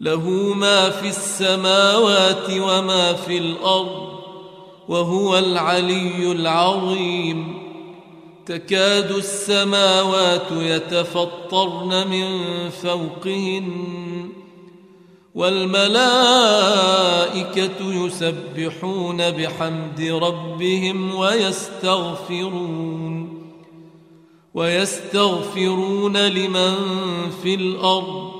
له ما في السماوات وما في الأرض وهو العلي العظيم. تكاد السماوات يتفطرن من فوقهن والملائكة يسبحون بحمد ربهم ويستغفرون ويستغفرون لمن في الأرض.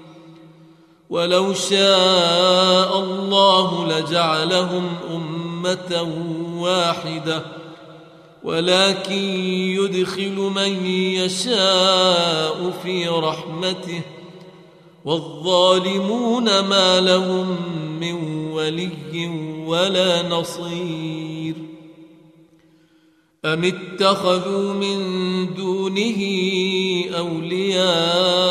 ولو شاء الله لجعلهم أمة واحدة ولكن يدخل من يشاء في رحمته والظالمون ما لهم من ولي ولا نصير. أم اتخذوا من دونه أولياء؟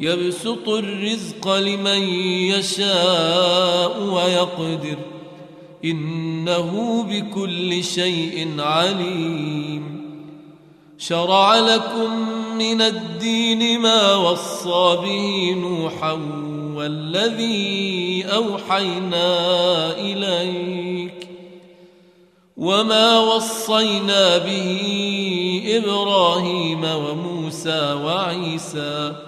يبسط الرزق لمن يشاء ويقدر. إنه بكل شيء عليم. شرع لكم من الدين ما وصى به نوحا والذي أوحينا إليك. وما وصينا به إبراهيم وموسى وعيسى.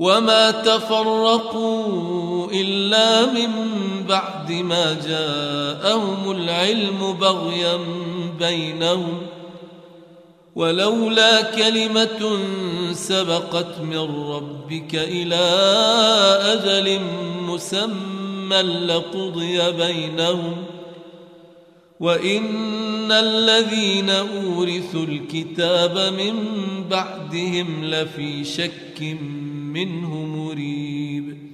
وما تفرقوا إلا من بعد ما جاءهم العلم بغيا بينهم ولولا كلمة سبقت من ربك إلى أجل مسمى لقضي بينهم وإن الذين أورثوا الكتاب من بعدهم لفي شك منه مريب.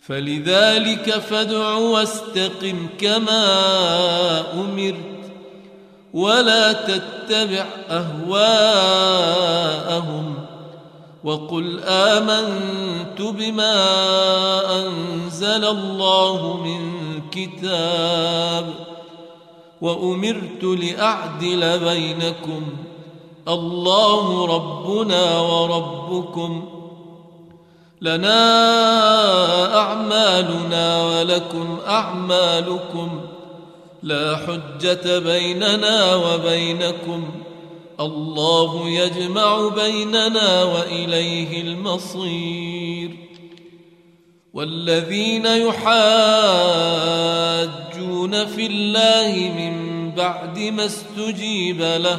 فلذلك فادع واستقم كما أمرت ولا تتبع أهواءهم وقل آمنت بما أنزل الله من كتاب وأمرت لأعدل بينكم. الله ربنا وربكم لنا أعمالنا ولكم أعمالكم لا حجة بيننا وبينكم الله يجمع بيننا وإليه المصير والذين يحاجون في الله من بعد ما استجيب له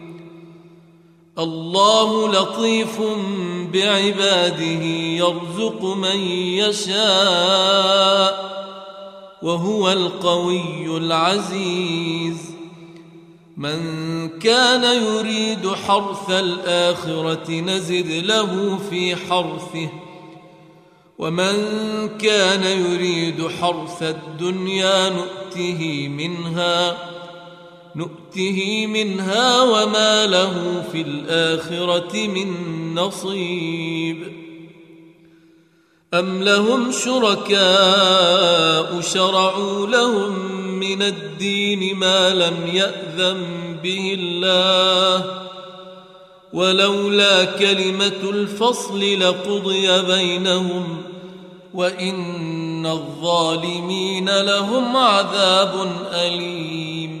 الله لطيف بعباده يرزق من يشاء وهو القوي العزيز. من كان يريد حرث الآخرة نزد له في حرثه ومن كان يريد حرث الدنيا نؤته منها. نؤته منها وما له في الآخرة من نصيب. أم لهم شركاء شرعوا لهم من الدين ما لم يأذن به الله. ولولا كلمة الفصل لقضي بينهم وإن الظالمين لهم عذاب أليم.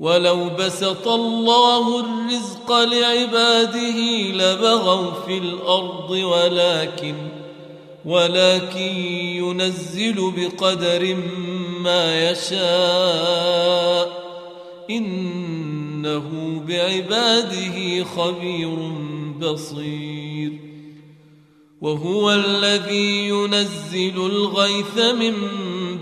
ولو بسط الله الرزق لعباده لبغوا في الأرض ولكن ولكن ينزل بقدر ما يشاء إنه بعباده خبير بصير وهو الذي ينزل الغيث من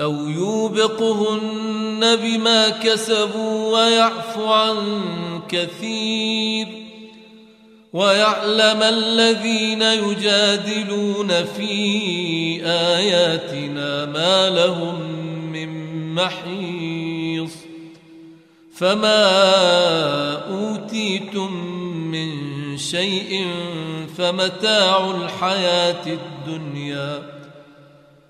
أو يوبقهن بما كسبوا ويعفو عن كثير ويعلم الذين يجادلون في آياتنا ما لهم من محيص فما أوتيتم من شيء فمتاع الحياة الدنيا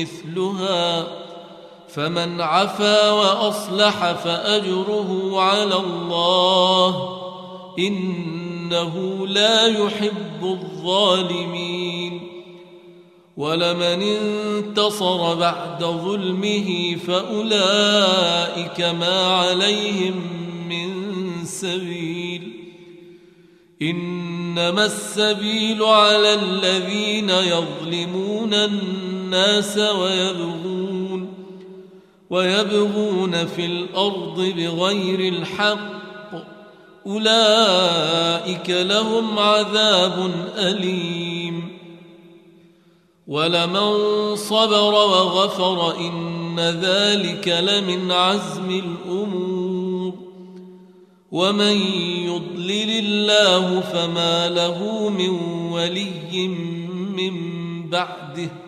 مثلها فمن عفا وأصلح فأجره على الله إنه لا يحب الظالمين. ولمن انتصر بعد ظلمه فأولئك ما عليهم من سبيل. إنما السبيل على الذين يظلمون الناس ويبغون ويبغون في الأرض بغير الحق. أولئك لهم عذاب أليم. ولمن صبر وغفر إن ذلك لمن عزم الأمور. ومن يضلل الله فما له من ولي من بعده.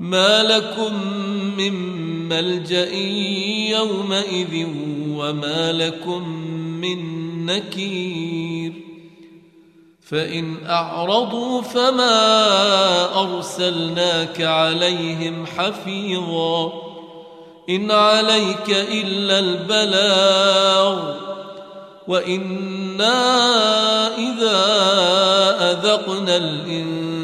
ما لكم من ملجأ يومئذ وما لكم من نكير فإن أعرضوا فما أرسلناك عليهم حفيظا إن عليك إلا البلاغ وإنا إذا أذقنا الانسان